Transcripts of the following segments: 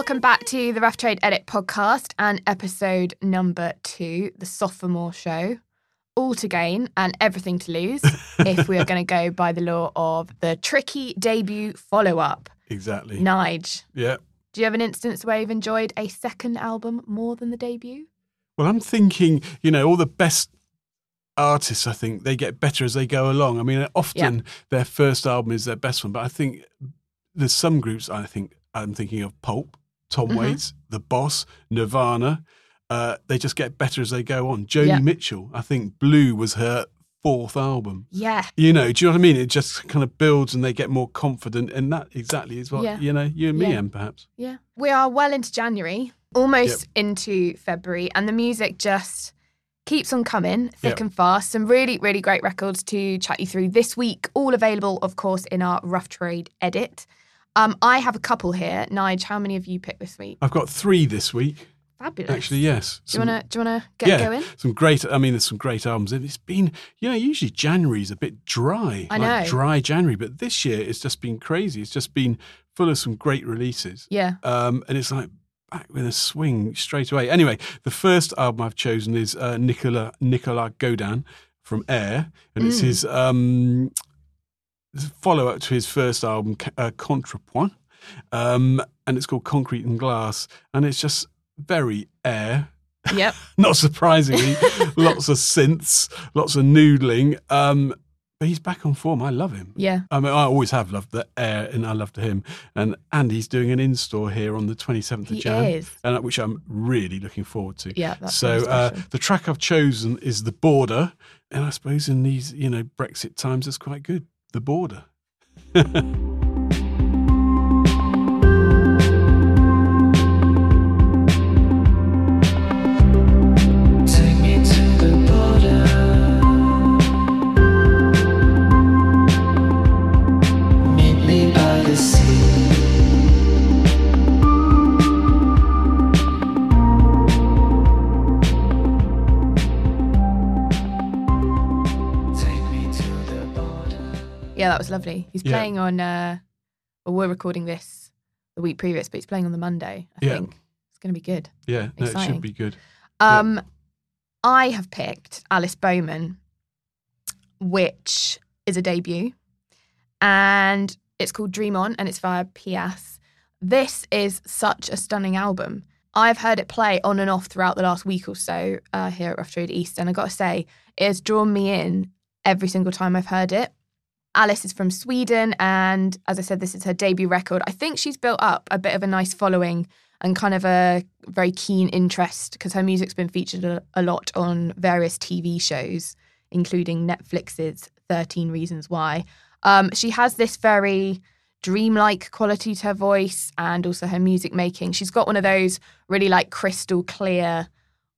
welcome back to the Rough Trade Edit podcast and episode number two, the sophomore show. All to gain and everything to lose if we are going to go by the law of the tricky debut follow up. Exactly. Nige, Yeah. do you have an instance where you've enjoyed a second album more than the debut? Well, I'm thinking, you know, all the best artists, I think they get better as they go along. I mean, uh, often their first album is their best one, but I think there's some groups I think I'm thinking of Pulp, Tom Mhm. Waits, The Boss, Nirvana. Uh, they just get better as they go on. Joni Yeah. Mitchell, I think Blue was her fourth album. Yeah. You know, do you know what I mean? It just kind of builds and they get more confident, and that exactly is what Yeah. you know you and me, Yeah. Em, perhaps. Yeah. We are well into January, almost into February, and the music just keeps on coming thick Yep. and fast. Some really, really great records to chat you through this week, all available, of course, in our Rough Trade edit. Um, I have a couple here. Nige, how many have you picked this week? I've got three this week. Fabulous. Actually, yes. Do you Some- wanna do you get yeah, going? some great. I mean, there's some great albums. It's been, you know, usually January's a bit dry, I like know. dry January, but this year it's just been crazy. It's just been full of some great releases, Yeah. um, and it's like back with a swing straight away. Anyway, the first album I've chosen is uh, Nicolas Nicolas Godin from Air, and it's Mm. his um, follow up to his first album, uh, Contrepoint, um, and it's called Concrete and Glass, and it's just very Air Yep. not surprisingly, lots of synths, lots of noodling. Um, but he's back on form. I love him. Yeah. I mean, I always have loved the air, and I loved him. And and he's doing an in store here on the twenty seventh of Jan, is. and uh, which I'm really looking forward to. Yeah. That's so uh, the track I've chosen is the border, and I suppose in these you know Brexit times, it's quite good. The border. He's Yeah. playing on uh well, we're recording this the week previous, but he's playing on the Monday, I Yeah. think. It's gonna be good. Yeah, no, it should be good. Yeah. Um, I have picked Alice Boman, which is a debut, and it's called Dream On, and it's via PS. This is such a stunning album. I've heard it play on and off throughout the last week or so uh, here at Rough Trade East, and I got to say, it has drawn me in every single time I've heard it. Alice is from Sweden, and as I said, this is her debut record. I think she's built up a bit of a nice following and kind of a very keen interest because her music's been featured a, lot on various TV shows, including Netflix's 13 Reasons Why. Um, she has this very dreamlike quality to her voice and also her music making. She's got one of those really like crystal clear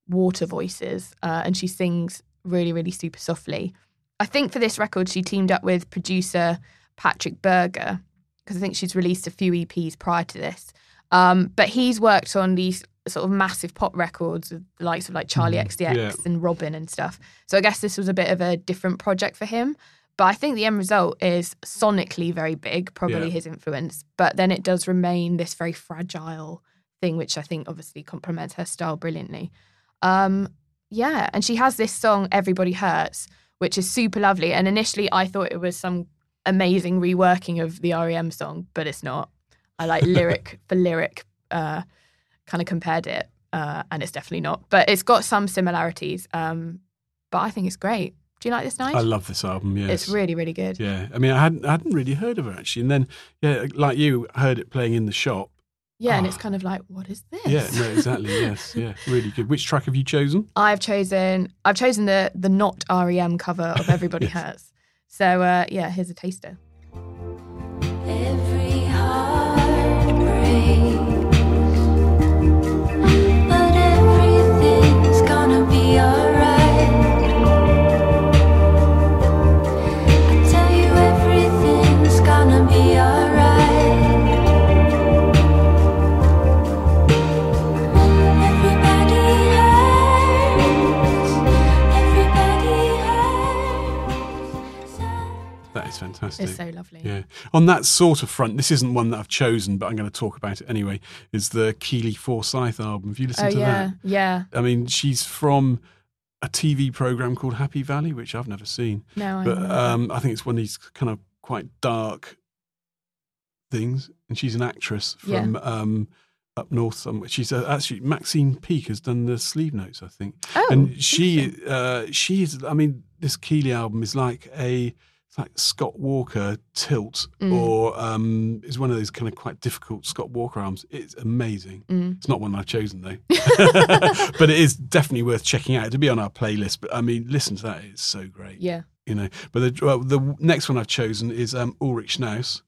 water voices uh, and she sings really, really super softly. I think for this record, she teamed up with producer Patrik Berger because I think she's released a few EPs prior to this. Um, but he's worked on these sort of massive pop records with the likes of like Charli Mhm, XCX yeah. and Robyn and stuff. So I guess this was a bit of a different project for him. But I think the end result is sonically very big, probably Yeah. his influence. But then it does remain this very fragile thing, which I think obviously complements her style brilliantly. Um, yeah, and she has this song "Everybody Hurts," which is super lovely. And initially, I thought it was some amazing reworking of the REM song, but it's not. I like lyric for lyric, uh, kind of compared it, uh, and it's definitely not. But it's got some similarities. Um, but I think it's great. Do you like this night? I love this album. Yes, It's really, really good. Yeah, I mean, I hadn't, I hadn't really heard of her actually, and then yeah, like you, heard it playing in the shop. Yeah, and it's kind of like, what is this? Yeah, no, exactly. yes, yeah, really good. Which track have you chosen? I've chosen I've chosen the the not REM cover of Everybody Yes. Hurts. So uh, yeah, here's a taster. Every fantastic. It's so lovely. Yeah. On that sort of front, this isn't one that I've chosen, but I'm going to talk about it anyway. Is the Keeley Forsyth album? Have you listened Oh to yeah, that? yeah. Yeah. I mean, she's from a TV program called Happy Valley, which I've never seen, No, I but um, I think it's one of these kind of quite dark things. And she's an actress Yeah. from um, up north somewhere. She's uh, actually Maxine Peake has done the sleeve notes, I think. oh, and she uh, she is. I mean, this Keeley album is like a like Scott Walker tilt, Mm. or um, is one of those kind of quite difficult Scott Walker arms. It's amazing. Mm. It's not one I've chosen though, but it is definitely worth checking out to be on our playlist. But I mean, listen to that; it's so great. yeah, You know. But the well, the next one I've chosen is um, Ulrich Schnauss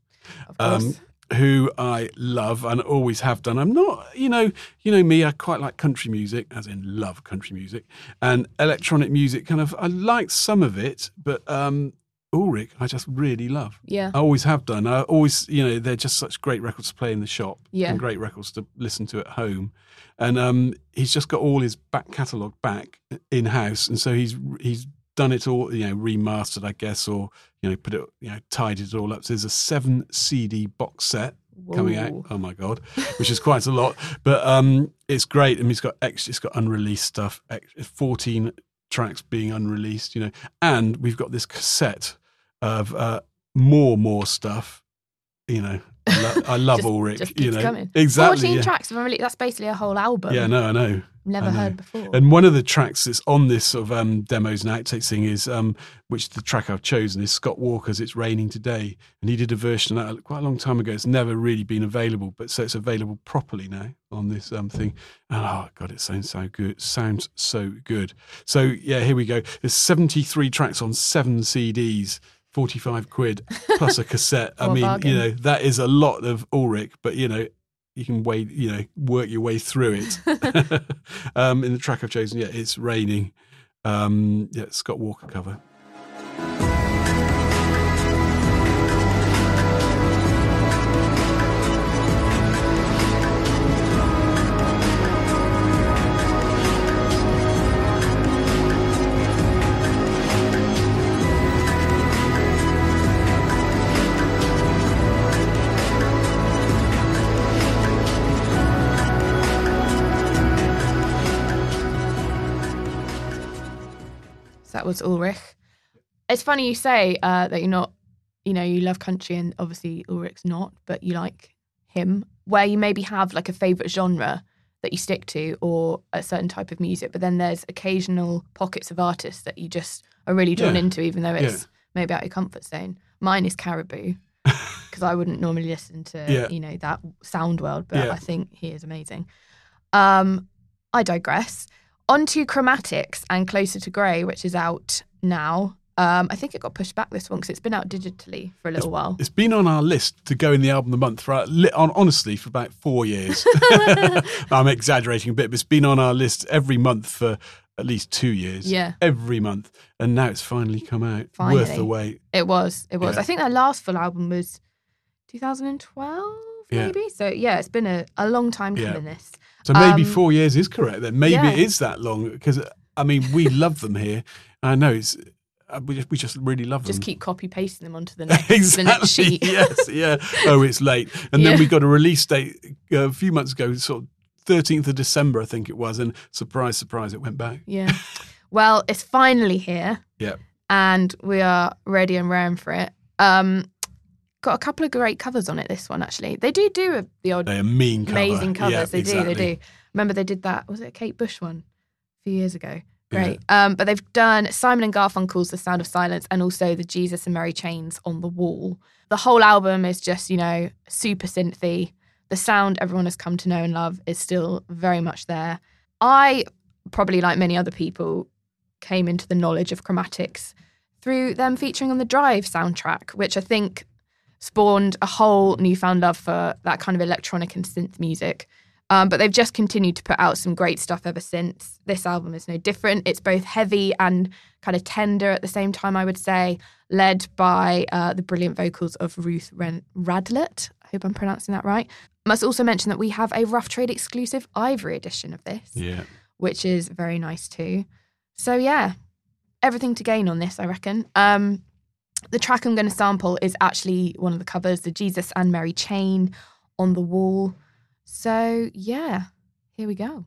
um, who I love and always have done. I'm not, you know, you know me. I quite like country music, as in love country music, and electronic music. Kind of, I like some of it, but um, Ulrich, I just really love. yeah, I always have done. I always, you know, they're just such great records to play in the shop, Yeah. and great records to listen to at home. And um, he's just got all his back catalogue back in house, and so he's he's done it all, you know, remastered, I guess, or you know, put it, you know, tidied it all up. So there's a seven CD box set coming out. Oh my god, which is quite a lot, but um, it's great. And he's got ex, it's got unreleased stuff, fourteen tracks being unreleased, you know, and we've got this cassette of uh, more more stuff. You know, I, lo- I love Just- Ulrich. just you know, coming. exactly. Fourteen yeah. tracks. That's basically a whole album. Yeah, no, I know. never I know. heard before. And one of the tracks that's on this sort of um, demos and outtakes thing is, um, which the track I've chosen is Scott Walker's "It's Raining Today," and he did a version of that quite a long time ago. It's never really been available, but so it's available properly now on this um, thing. And oh god, it sounds so good. Sounds so good. So yeah, here we go. There's 73 tracks on seven CDs. 45 quid plus a cassette. I mean, bargain. you know, that is a lot of Ulrich, but you know, you can wait, you know, work your way through it. um, in the track I've chosen, yeah, it's raining. Um, yeah, Scott Walker cover. That was Ulrich. It's funny you say uh, that you're not, you know, you love country and obviously Ulrich's not, but you like him. Where you maybe have like a favourite genre that you stick to or a certain type of music, but then there's occasional pockets of artists that you just are really drawn Yeah. into, even though it's Yeah. maybe out of your comfort zone. Mine is Caribou because I wouldn't normally listen to, Yeah. you know, that sound world, but. I think he is amazing. Um, I digress. On to Chromatics and Closer to Grey, which is out now. Um, I think it got pushed back this one because it's been out digitally for a little while. It's been on our list to go in the album of the month for uh, li- on, honestly for about four years. I'm exaggerating a bit, but it's been on our list every month for at least two years. Yeah. every month, and now it's finally come out. Worth the wait. It was. It was. Yeah. I think their last full album was 2012, Yeah. maybe. So yeah, it's been a, a long time Yeah. coming. This. So maybe Um, four years is correct. Then maybe yeah. it is that long because I mean we love them here. I know it's uh, we just, we just really love them. Just keep copy pasting them onto the next, exactly. the next sheet. yes. Yeah. Oh, it's late, and Yeah. then we got a release date uh, a few months ago, sort of thirteenth of December, I think it was, and surprise, surprise, it went back. Yeah. Well, it's finally here. Yeah. And we are ready and raring for it. Um, got a couple of great covers on it. This one actually, they do do a, the odd They mean cover. amazing covers. Yeah, they exactly. do. They do. Remember they did that? Was it a Kate Bush one a few years ago? Great. Um, but they've done Simon and Garfunkel's "The Sound of Silence" and also the Jesus and Mary Chains on the Wall. The whole album is just you know super synthy. The sound everyone has come to know and love is still very much there. I probably like many other people came into the knowledge of chromatics through them featuring on the Drive soundtrack, which I think spawned a whole newfound love for that kind of electronic and synth music. Um, but they've just continued to put out some great stuff ever since. This album is no different. It's both heavy and kind of tender at the same time, I would say, led by uh, the brilliant vocals of Ruth Ren- Radelet. I hope I'm pronouncing that right. Must also mention that we have a Rough Trade exclusive Ivory edition of this Yeah. which is very nice too. So yeah, everything to gain on this, I reckon. Um, The track I'm going to sample is actually one of the covers, the Jesus and Mary chain on the wall. So, yeah, here we go.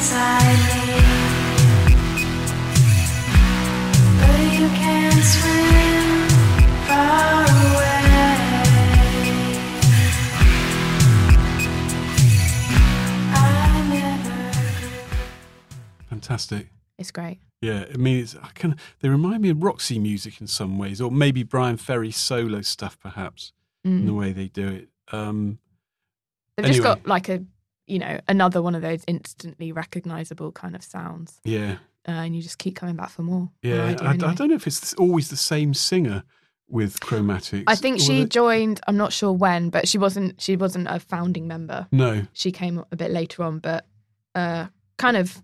Inside me. Fantastic. It's great. Yeah, I mean, it's, I can. They remind me of Roxy music in some ways, or maybe Bryan Ferry solo stuff, perhaps, in the Mm. way they do it. Um, They've just got like a, you know, another one of those instantly recognizable kind of sounds. yeah, Uh, and you just keep coming back for more. yeah. I, I anyway. don't know if it's always the same singer with Chromatics. I think she joined. I'm not sure when, but she wasn't. She wasn't a founding member. No, She came a bit later on, but uh, kind of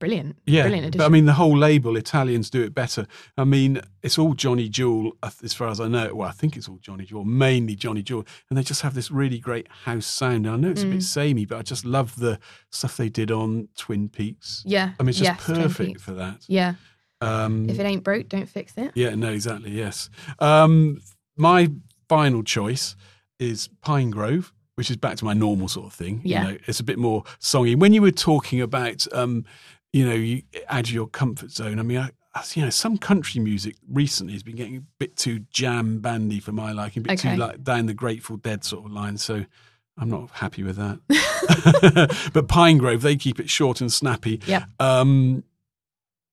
brilliant. yeah, brilliant addition. but I mean, the whole label Italians do it better. I mean, it's all Johnny Jewel uh, as far as I know. Well, I think it's all Johnny Jewel, mainly Johnny Jewel, and they just have this really great house sound. And I know it's a bit Mm. samey, but I just love the stuff they did on Twin Peaks. yeah, I mean, it's just yes, perfect for that. Yeah, Um, if it ain't broke, don't fix it. yeah, no, exactly. Yes. Um, my final choice is Pinegrove, which is back to my normal sort of thing. Yeah. You know, it's a bit more songy. When you were talking about, um, you know, you of your comfort zone. I mean, I, I- you know, some country music recently has been getting a bit too jam bandy for my liking, a bit Okay. too like down the Grateful Dead sort of line. So. I'm not happy with that. but Pinegrove, they keep it short and snappy. Yep. Um,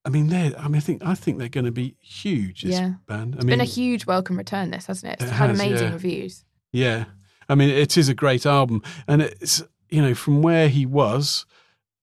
I mean, they. I mean, I think I think they're going to be huge. This Yeah. band. I It's mean, been a huge welcome return. This hasn't it? It's It had has, amazing yeah. reviews. yeah. I mean, it is a great album, and it's you know from where he was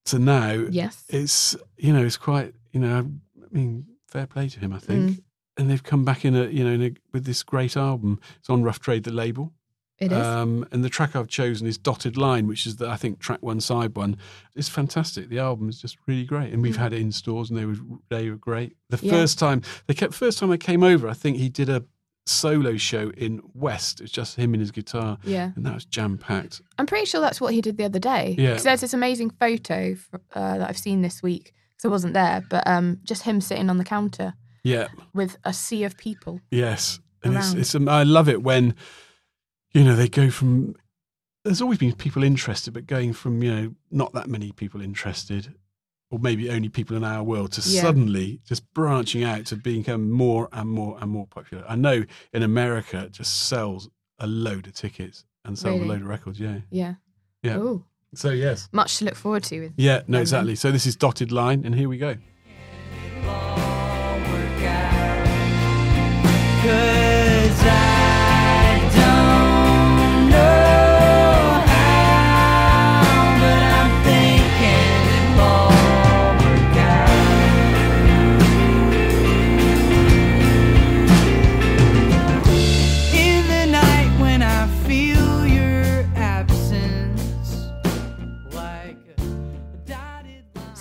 to now, Yes. it's you know it's quite you know I mean fair play to him I think, Mm. and they've come back in a you know in a, with this great album. It's on Rough Trade, the label. It is. Um, and the track I've chosen is Dotted Line, which is the, I think track one, side one. It's fantastic. The album is just really great, and we've Mm. had it in stores, and they were they were great. The Yeah. first time they kept first time I came over, I think he did a solo show in West. It's just him and his guitar, yeah. and that was jam packed. I'm pretty sure that's what he did the other day. Yeah. 'Cause there's this amazing photo uh, that I've seen this week because I wasn't there, but um, just him sitting on the counter Yeah, with a sea of people. yes, and it's, Around. it's um, I love it when you know they go from. There's always been people interested, but going from you know not that many people interested, or maybe only people in our world, to Yeah. suddenly just branching out to become more and more and more popular. I know in America it just sells a load of tickets and sells Really? a load of records. Yeah, Yeah. Yeah. Ooh, so yes, much to look forward to. Yeah, no, exactly. So this is dotted line, and here we go.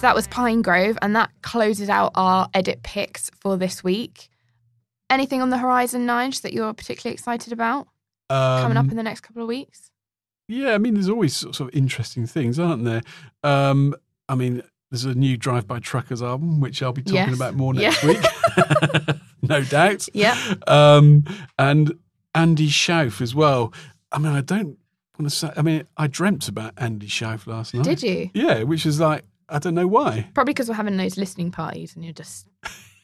That was Pinegrove, and that closes out our edit picks for this week. Anything on the horizon, Nige, that you're particularly excited about coming up Um, in the next couple of weeks? Yeah, I mean, there's always sort of interesting things, aren't there? Um, I mean, there's a new Drive By Truckers album, which I'll be talking Yes. about more next Yeah. week, no doubt. Yeah. Um, and Andy Shauf as well. I mean, I don't want to say. I mean, I dreamt about Andy Shauf last night. Did you? Yeah, which is like I don't know why. Probably because we're having those listening parties, and you're just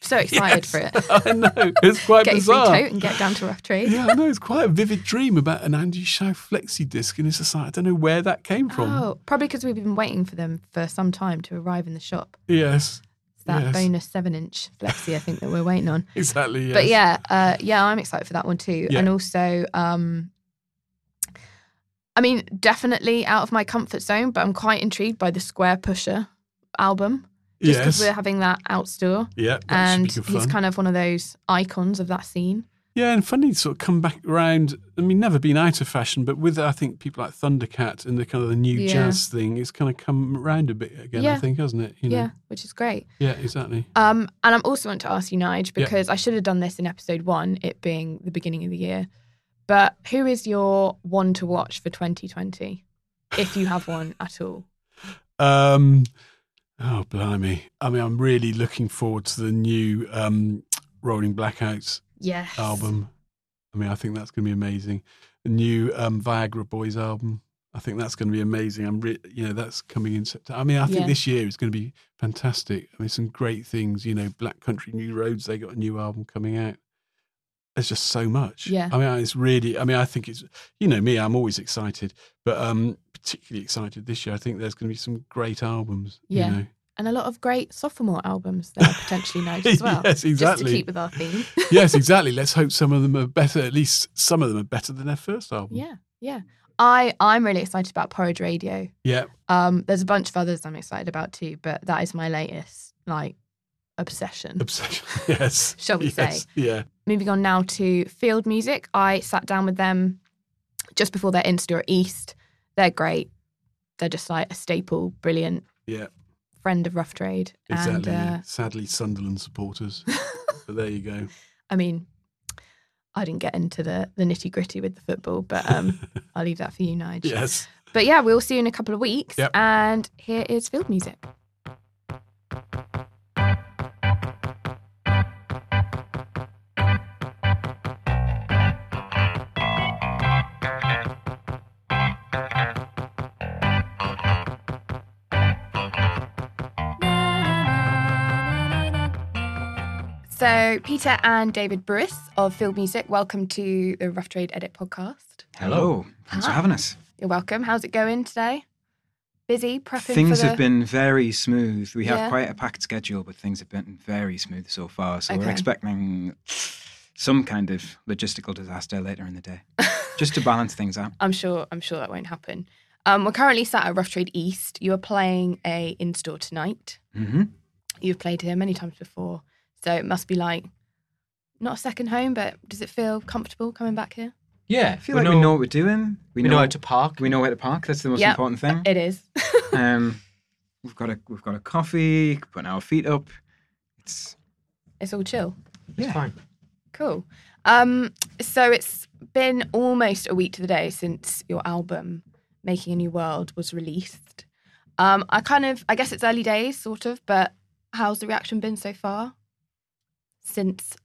so excited for it. I know it's quite Get your bizarre. tote and get down to rough trade. Yeah, I know it's quite a vivid dream about an Andy Shauf flexi disc, and it's just like I don't know where that came from. Oh, probably because we've been waiting for them for some time to arrive in the shop. Yes, It's that Yes. bonus seven inch flexi, I think, that we're waiting on. exactly. Yes. But yeah, uh, yeah, I'm excited for that one too. Yeah. And also, um, I mean, definitely out of my comfort zone, but I'm quite intrigued by the Squarepusher album. Just because yes, we're having that out store. yeah, And he's kind of one of those icons of that scene. Yeah, and funny to sort of come back around. I mean, never been out of fashion, but with I think people like Thundercat and the kind of the new Yeah. jazz thing, it's kind of come around a bit again. I think, hasn't it? You know? Yeah, which is great. yeah, exactly. Um, and I'm also want to ask you, Nige, Yeah. because I should have done this in episode one, it being the beginning of the year. But who is your one to watch for 2020, if you have one at all? Um, oh, blimey. I mean, I'm really looking forward to the new um, Rolling Blackouts Yes. album. I mean, I think that's going to be amazing. The new um, Viagra Boys album. I think that's going to be amazing. I'm, re- you know, that's coming in September. I mean, I think Yeah. this year is going to be fantastic. I mean, some great things. You know, Black Country New Roads. They got a new album coming out. There's just so much. Yeah. I mean, it's really. I mean, I think it's. You know, me. I'm always excited, but um, particularly excited this year. I think there's going to be some great albums. Yeah. You know. And a lot of great sophomore albums that are potentially nice as well. yes, exactly. Just to keep with our theme. yes, exactly. Let's hope some of them are better. At least some of them are better than their first album. yeah, yeah. I I'm really excited about Porridge Radio. Yeah. Um, there's a bunch of others I'm excited about too, but that is my latest like obsession. Obsession. Yes. Shall we yes. say? Yeah. Moving on now to Field Music. I sat down with them just before their in-store East. They're great. They're just like a staple, brilliant Yeah. friend of Rough Trade. Exactly. And uh, Sadly, Sunderland supporters. but there you go. I mean, I didn't get into the the nitty gritty with the football, but um, I'll leave that for you, Nige. yes. But yeah, we'll see you in a couple of weeks. Yep. And here is Field Music. So, Peter and David Brewis of Field Music, welcome to the Rough Trade Edit podcast. Hello. Thanks for having us. You're welcome. How's it going today? Busy prepping Things for the... have been very smooth. We have Yeah. quite a packed schedule, but things have been very smooth so far. So Okay. we're expecting some kind of logistical disaster later in the day, just to balance things out. I'm sure. I'm sure that won't happen. Um, we're currently sat at Rough Trade East. You are playing a in store tonight. hmm You've played here many times before, so it must be like not a second home. But does it feel comfortable coming back here? Yeah, I feel like we know what we're doing. we know how to park. we know where to park. That's the most Yep. important thing. It is. Um, we've got a we've got a coffee, putting our feet up. It's it's all chill. It's yeah. fine. Cool. Um, so it's been almost a week to the day since your album "Making a New World" was released. Um, I kind of, I guess it's early days, sort of, but how's the reaction been so far since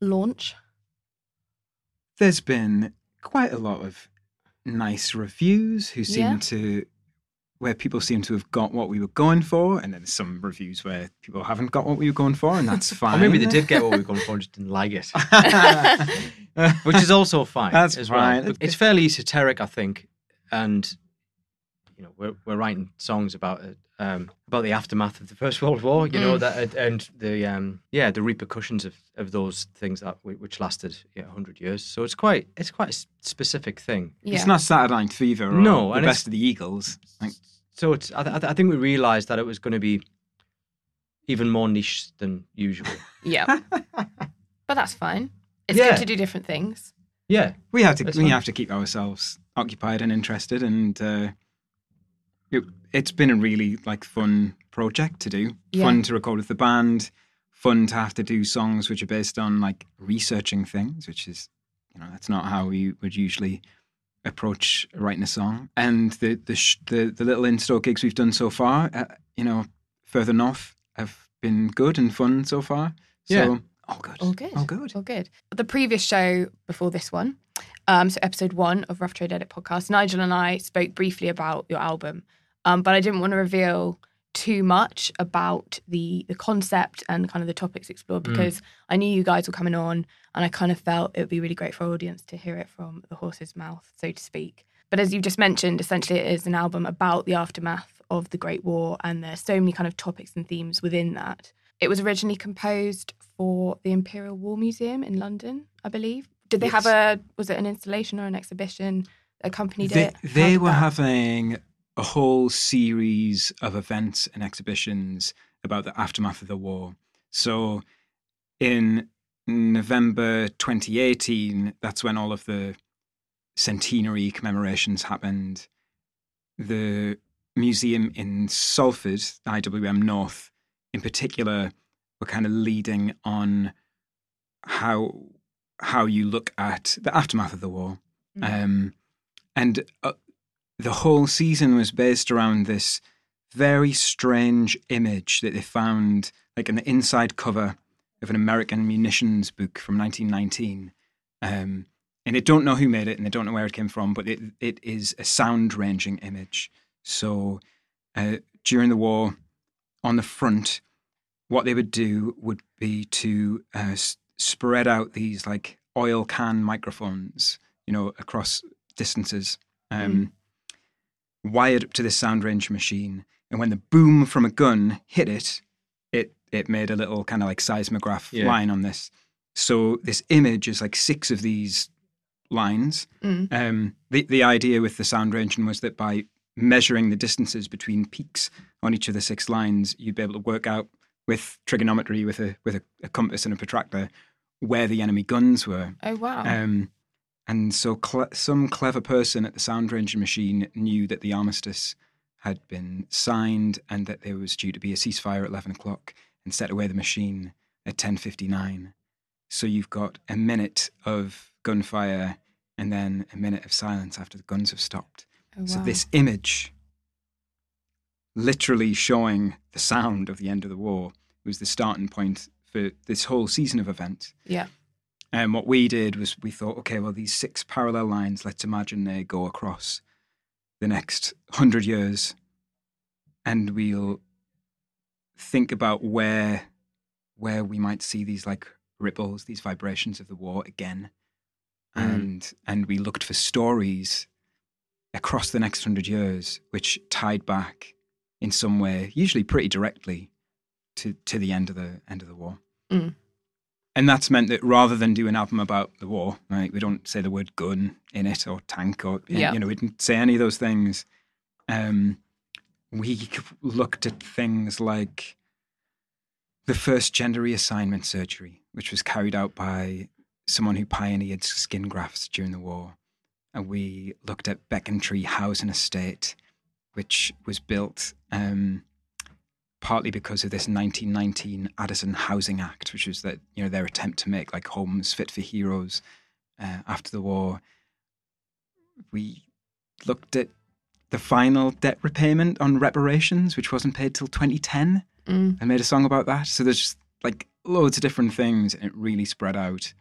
launch? there's been quite a lot of nice reviews who seem Yeah. to where people seem to have got what we were going for and then some reviews where people haven't got what we were going for and that's Or fine maybe they did get what we were going for and just didn't like it, which is also fine. That's as fine. well. It's fairly esoteric, I think, and you know we're we're writing songs about it. Um, about the aftermath of the First World War, you know Mm. that, and the um, yeah, the repercussions of, of those things that which lasted yeah, hundred years. So it's quite it's quite a s- specific thing. Yeah. it's not Saturday Night Fever or No, the and best it's- of the Eagles like, So it's I, th- I think we realised that it was going to be even more niche than usual. Yeah. but that's fine. It's Yeah. good to do different things. Yeah, we have to we fine. have to keep ourselves occupied and interested and uh, it, it's been a really like fun project to do Yeah. fun to record with the band fun to have to do songs which are based on like researching things which is you know that's not how we would usually approach writing a song and the the sh- the, the little in-store gigs we've done so far uh, you know further north have been good and fun so far so Yeah. all good All good. all good All good. The previous show before this one, um, so episode one of Rough Trade Edit podcast, Nigel and I spoke briefly about your album, um, but I didn't want to reveal too much about the the concept and kind of the topics explored because I knew you guys were coming on, and I kind of felt it would be really great for our audience to hear it from the horse's mouth, so to speak. But as you've just mentioned, essentially it is an album about the aftermath of the Great War, and there's so many kind of topics and themes within that. It was originally composed for the Imperial War Museum in London, I believe. Did they have a was it an installation or an exhibition accompanied they, it? They were that- having a whole series of events and exhibitions about the aftermath of the war. So in November 2018, that's when all of the centenary commemorations happened. The museum in Salford, IWM North, in particular, were kind of leading on how how you look at the aftermath of the war. Um, and uh, the whole season was based around this very strange image that they found, like in the inside cover of an American munitions book from 1919. Um, and they don't know who made it and they don't know where it came from, but it, it is a sound ranging image. So uh, during the war, on the front, what they would do would be to uh, s- spread out these like oil can microphones, you know, across distances, um, wired up to this sound range machine. And when the boom from a gun hit it, it it made a little kind of like seismograph Yeah. line on this. So this image is like six of these lines. Mm. Um, the the idea with the sound ranging was that by measuring the distances between peaks on each of the six lines, you'd be able to work out with trigonometry, with a with a, a compass and a protractor, where the enemy guns were. Oh wow. Um, and so cle some clever person at the sound ranging machine knew that the armistice had been signed and that there was due to be a ceasefire at 11 o'clock and set away the machine at 10.59. So you've got a minute of gunfire and then a minute of silence after the guns have stopped. oh, So this image, literally showing the sound of the end of the war, was the starting point for this whole season of events. Yeah. And what we did was we thought, okay, well, these six parallel lines, let's imagine they go across the next hundred years, and we'll think about where where we might see these like ripples, these vibrations of the war again. Mm. And and we looked for stories across the next hundred years which tied back in some way, usually pretty directly, to, to the end of the end of the war. Mm. And that's meant that rather than do an album about the war, right, we don't say the word gun in it or tank or Yeah. you know, we didn't say any of those things. Um, we looked at things like the first gender reassignment surgery, which was carried out by someone who pioneered skin grafts during the war. And we looked at Becontree Housing Estate, which was built um, partly because of this 1919 Addison Housing Act, which was that you know their attempt to make like homes fit for heroes uh, after the war. We looked at the final debt repayment on reparations, which wasn't paid till 2010 Mm. and made a song about that. So there's just like loads of different things, and it really spread out.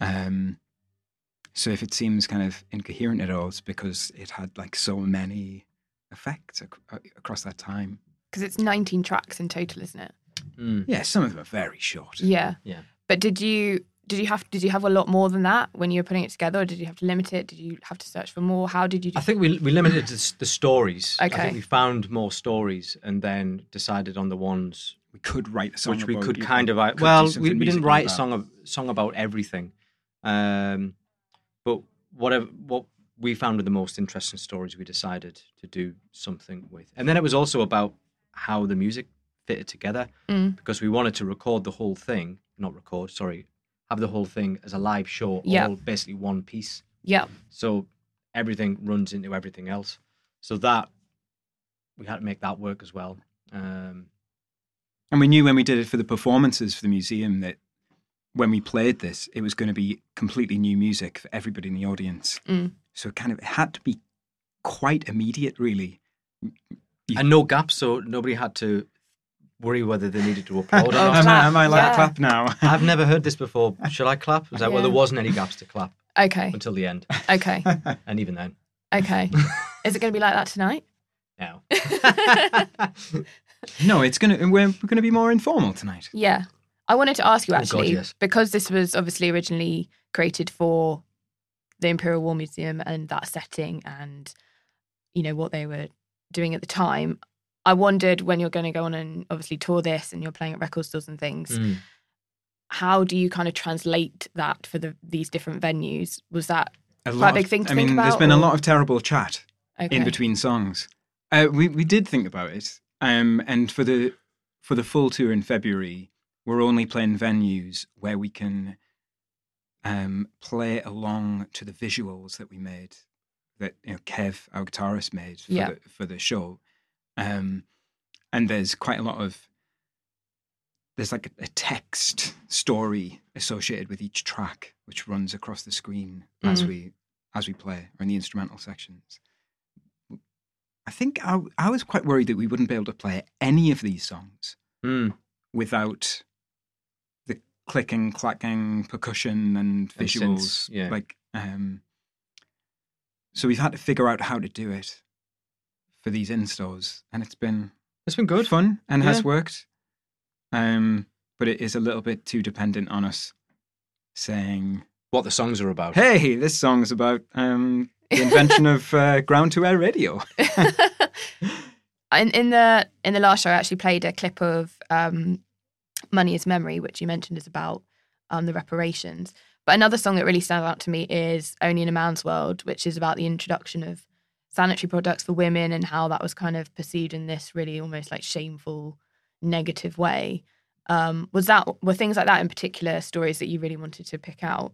Um, so if it seems kind of incoherent at all, it's because it had like so many effects ac- uh, across that time. Because it's 19 tracks in total, isn't it? Mm. Yeah, some of them are very short. Yeah. Yeah. But did you did you have did you have a lot more than that when you were putting it together, or did you have to limit it? Did you have to search for more? How did you? Do I think we we limited to the stories. I Okay. think we found more stories and then decided on the ones We could write a song which we about, could you kind of could well we, we didn't write a song of song about everything um but whatever what we found were the most interesting stories we decided to do something with and then it was also about how the music fitted together Mm. because we wanted to record the whole thing not record sorry have the whole thing as a live show Yeah. all basically one piece yeah. so everything runs into everything else so that we had to make that work as well um And we knew when we did it for the performances for the museum that when we played this, it was going to be completely new music for everybody in the audience. Mm. So it kind of it had to be quite immediate, really. You- and no gaps, so nobody had to worry whether they needed to upload or not. am, I, am I allowed Yeah. to clap now? I've never heard this before. Should I clap? Is that well, there wasn't any gaps to clap Okay. until the end, Okay. and even then, Okay. Is it going to be like that tonight? No. no, it's gonna we're, we're gonna be more informal tonight. Yeah. I wanted to ask you Oh, God, actually, yes. because this was obviously originally created for the Imperial War Museum and that setting and, you know, what they were doing at the time. I wondered when you're going to go on and obviously tour this and you're playing at record stores and things, Mm. how do you kind of translate that for the these different venues? Was that A Quite a big thing to I think mean, there's about, been a lot of terrible chat okay? in between songs. Uh, we we did think about it, um, and for the for the full tour in February, we're only playing venues where we can um, play along to the visuals that we made, that you know Kev, our guitarist, made for Yeah. the for the show. Um, and there's quite a lot of there's like a, a text story associated with each track, which runs across the screen as Mhm. we as we play, or in the instrumental sections. I think I, I was quite worried that we wouldn't be able to play any of these songs Hmm. without the clicking, clacking, percussion, and And visuals. synths, yeah. Like, um, so we've had to figure out how to do it for these installs, and it's been It's been good. fun and has worked. Um, but it is a little bit too dependent on us saying, What the songs are about. "Hey, this song's about um, the invention of uh, ground to air radio." in, in the in the last show, I actually played a clip of um, "Money Is Memory," which you mentioned is about um, the reparations. But another song that really stands out to me is "Only in a Man's World," which is about the introduction of sanitary products for women and how that was kind of perceived in this really almost like shameful, negative way. Um, was that were things like that in particular stories that you really wanted to pick out?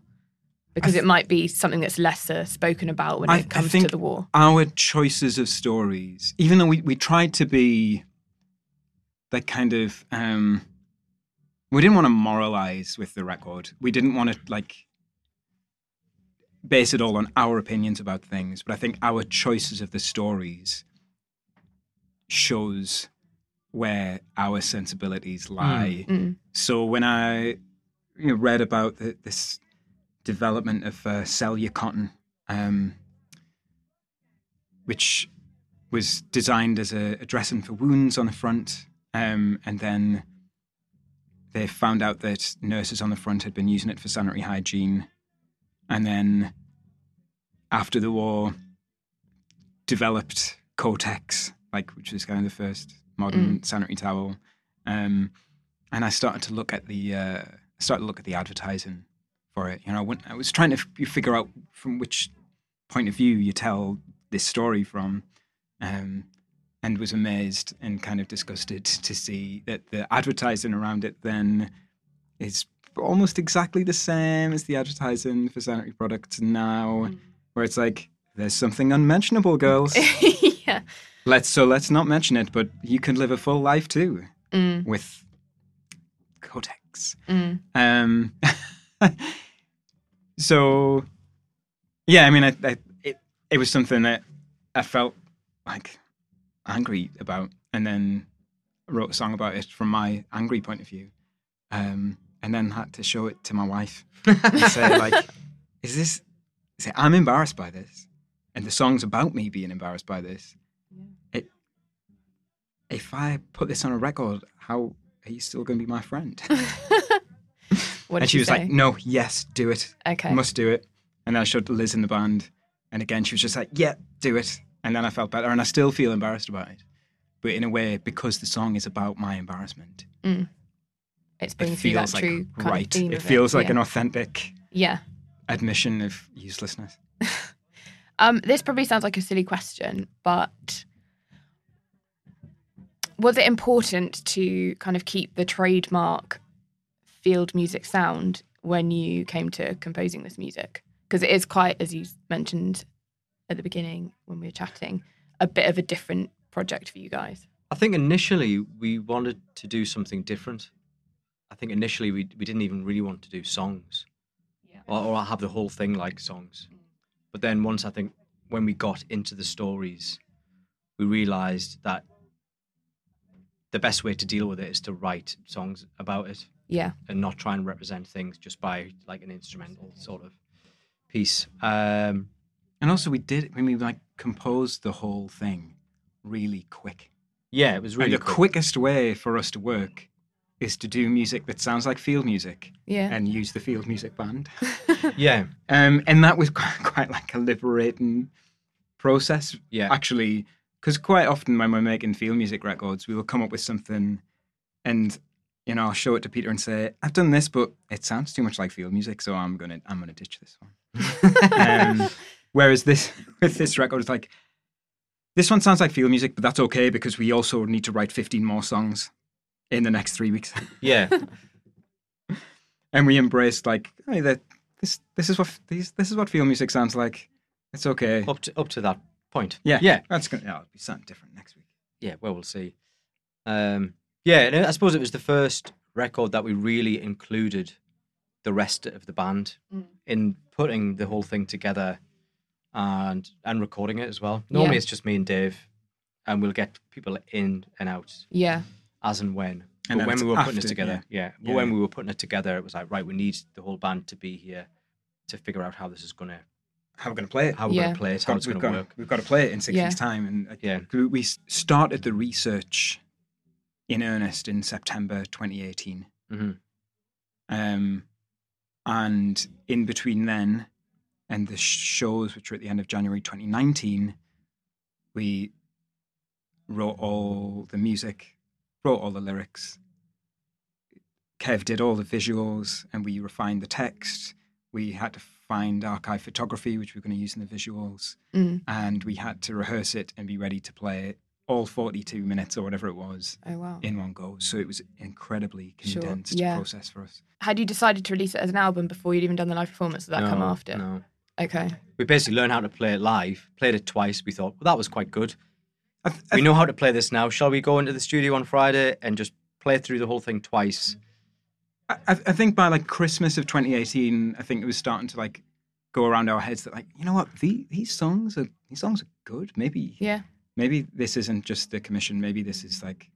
Because th- it might be something that's lesser spoken about when I- it comes to the war. Our choices of stories, even though we, we tried to be that kind of, um, we didn't want to moralize with the record. We didn't want to like base it all on our opinions about things. But I think our choices of the stories shows where our sensibilities lie. Mm. So when I you know, read about the, this development of uh, cellular cotton, um, which was designed as a, a dressing for wounds on the front, um, and then they found out that nurses on the front had been using it for sanitary hygiene, and then after the war, developed Kotex, like which was kind of the first modern sanitary towel. Um, and I started to look at the uh, started to look at the advertising for it. You know, when I was trying to f- figure out from which point of view you tell this story from, um, and was amazed and kind of disgusted to see that the advertising around it then is almost exactly the same as the advertising for sanitary products now, where it's like there's something unmentionable, girls. yeah. let's so let's not mention it, but you can live a full life too Mm, with Kotex. mm. Um, so, yeah, I mean, I, I, it it was something that I felt like angry about, and then wrote a song about it from my angry point of view, um, and then had to show it to my wife and say, like, is this? Say, I'm embarrassed by this, and the song's about me being embarrassed by this. It, if I put this on a record, how are you still going to be my friend? what and she was say? like, "No, yes, do it. okay. Must do it." And then I showed Liz in the band, and again she was just like, "Yeah, do it." And then I felt better, and I still feel embarrassed about it, but in a way, because the song is about my embarrassment, mm. It's it bringing through that feels like true kind right. of theme It of feels like yeah. an authentic yeah. admission of uselessness. Um, this probably sounds like a silly question, but was it important to kind of keep the trademark field music sound when you came to composing this music? Because it is quite, as you mentioned at the beginning when we were chatting, a bit of a different project for you guys. I think initially we wanted to do something different. I think initially we we didn't even really want to do songs, Yeah. or, or have the whole thing like songs. But then once I think when we got into the stories, we realized that the best way to deal with it is to write songs about it Yeah. and not try and represent things just by like an instrumental sort of piece. Um, And also, we did when we like composed the whole thing really quick. yeah, it was really and the quick. quickest way for us to work is to do music that sounds like field music Yeah. and use the field music band. Yeah, Um, and that was quite, quite like a liberating process, yeah, actually, because quite often when we're making field music records, we will come up with something, and you know, I'll show it to Peter and say, "I've done this, but it sounds too much like field music, so I'm gonna I'm gonna ditch this one." um, whereas this with this record, it's like this one sounds like field music, but that's okay because we also need to write 15 more songs in the next three weeks, yeah, and we embraced like, hey, that this this is what these this is what field music sounds like. It's okay. up to up to that point. Yeah, yeah, That's gonna yeah, it'll be something different next week. yeah. Well, we'll see. Um, yeah, and I suppose it was the first record that we really included the rest of the band Mm. in putting the whole thing together and and recording it as well. Normally Yeah. it's just me and Dave, and we'll get people in and out Yeah. As and when. And but when we were putting after, it together, yeah. But Yeah, when we were putting it together, it was like, right, we need the whole band to be here to figure out how this is gonna, How we're going to play it? how we're Yeah. gonna play it, how Got- it's we've gonna got, work. We've got to play it in six Yeah. weeks' time, and uh, Yeah. we we started the research in earnest in September 2018. hmm Um, and in between then and the shows, which were at the end of January 2019, we wrote all the music, wrote all the lyrics. Kev did all the visuals, and we refined the text. We had to find archive photography, which we we're going to use in the visuals, Mm. and we had to rehearse it and be ready to play it all 42 minutes or whatever it was Oh wow. in one go. So it was incredibly Sure, condensed yeah. process for us. Had you decided to release it as an album before you'd even done the live performance? Did that come after? No. Okay. We basically learned how to play it live, played it twice. We thought, well, that was quite good. I, th- I We know how to play this now. Shall we go into the studio on Friday and just play through the whole thing twice? I, I think by like Christmas of 2018, I think it was starting to like go around our heads that like, you know what, these, these songs are these songs are good. Maybe Yeah. maybe this isn't just the commission. Maybe this is like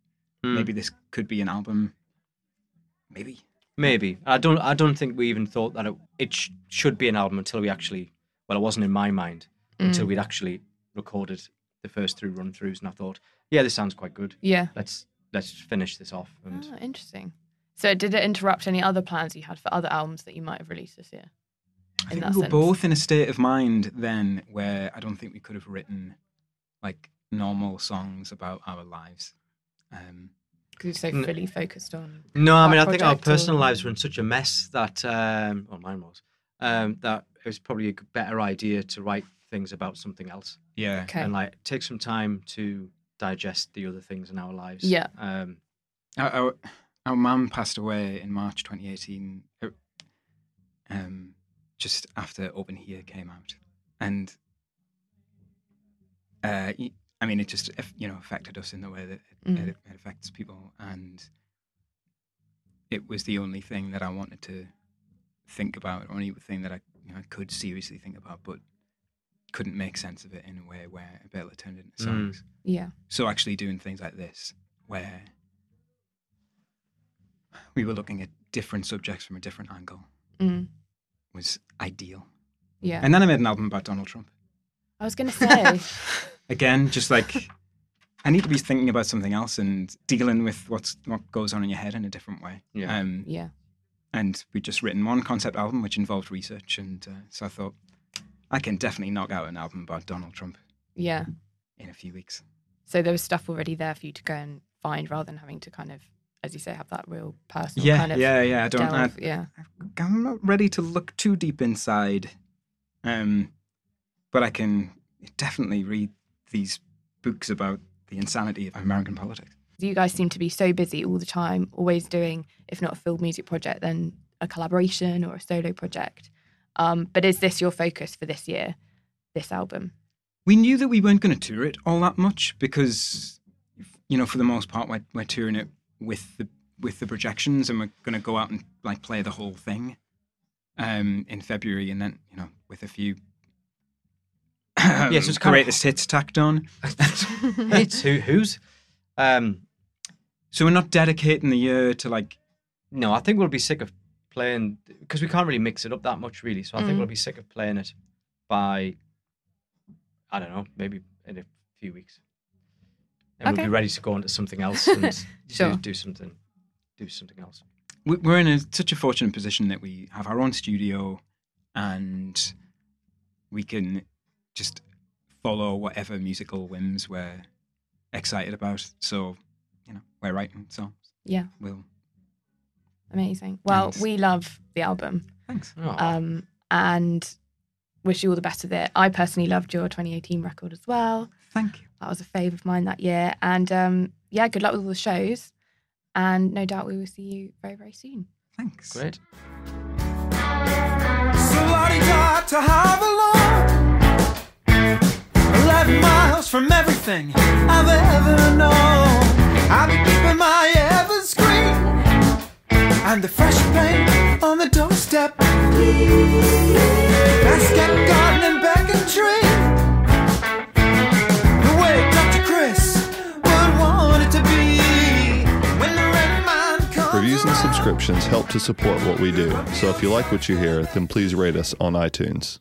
Hmm. maybe this could be an album. Maybe. Maybe. I don't. I don't think we even thought that it, it sh- should be an album until we actually. Well, it wasn't in my mind until Mm. we'd actually recorded the first three run throughs, and I thought, yeah, this sounds quite good. Yeah. Let's let's finish this off. And Oh, interesting. So did it interrupt any other plans you had for other albums that you might have released this year? I think we were sense. both in a state of mind then where I don't think we could have written like normal songs about our lives. Um, Because you're so N- fully focused on. no, I mean, I think our project or- personal lives were in such a mess that, um, well, mine was, um, that it was probably a better idea to write things about something else. yeah. Okay. and like take some time to digest the other things in our lives. Yeah. Um, our our, our mum passed away in March 2018, uh, um, just after Open Here came out, and uh, y- I mean, it just you know affected us in the way that it, Mm. it, it affects people, and it was the only thing that I wanted to think about, or only thing that I you know, could seriously think about, but couldn't make sense of it in a way where I'd be able to turn it into Mm. songs. Yeah. So actually doing things like this, where we were looking at different subjects from a different angle, Mm. was ideal. Yeah. And then I made an album about Donald Trump. I was going to say. Again, just like I need to be thinking about something else and dealing with what's what goes on in your head in a different way. Yeah. Um, yeah. and we'd just written one concept album which involved research, and uh, so I thought I can definitely knock out an album about Donald Trump Yeah. in a few weeks. So there was stuff already there for you to go and find rather than having to kind of, as you say, have that real personal Yeah, kind of yeah, yeah. I don't. I, delve. yeah. I'm not ready to look too deep inside, um, but I can definitely read these books about the insanity of American politics. You guys seem to be so busy all the time, always doing, if not a field music project, then a collaboration or a solo project. Um, but is this your focus for this year, this album? We knew that we weren't going to tour it all that much because, you know, for the most part, we're, we're touring it with the with the projections, and we're going to go out and like play the whole thing um, in February, and then you know with a few. Yes, it's kind of- greatest hits tacked on. it's who who's. Um, So we're not dedicating the year to like no, I think we'll be sick of playing because we can't really mix it up that much, really. So I think Mm. we'll be sick of playing it by, I don't know, maybe in a few weeks, and Okay. we'll be ready to go on to something else and Sure. do, do something, do something else. we- we're in a, such a fortunate position that we have our own studio and we can just follow whatever musical whims we're excited about. So, you know, we're writing songs. Yeah. We'll Amazing. Well, And- we love the album thanks. Oh, um, and wish you all the best with it. I personally loved your 2018 record as well. Thank you. That was a fave of mine that year. And um, yeah, good luck with all the shows. And no doubt we will see you very, very soon. Thanks. great. So la-di-da to Havilland 11 miles from everything I've ever known I've been keeping my everscreen and the fresh paint on the doorstep. Basket garden and begging tree. The way Dr. Chris would want it to be. When the red man comes Reviews and subscriptions help to support what we do. So if you like what you hear, then please rate us on iTunes.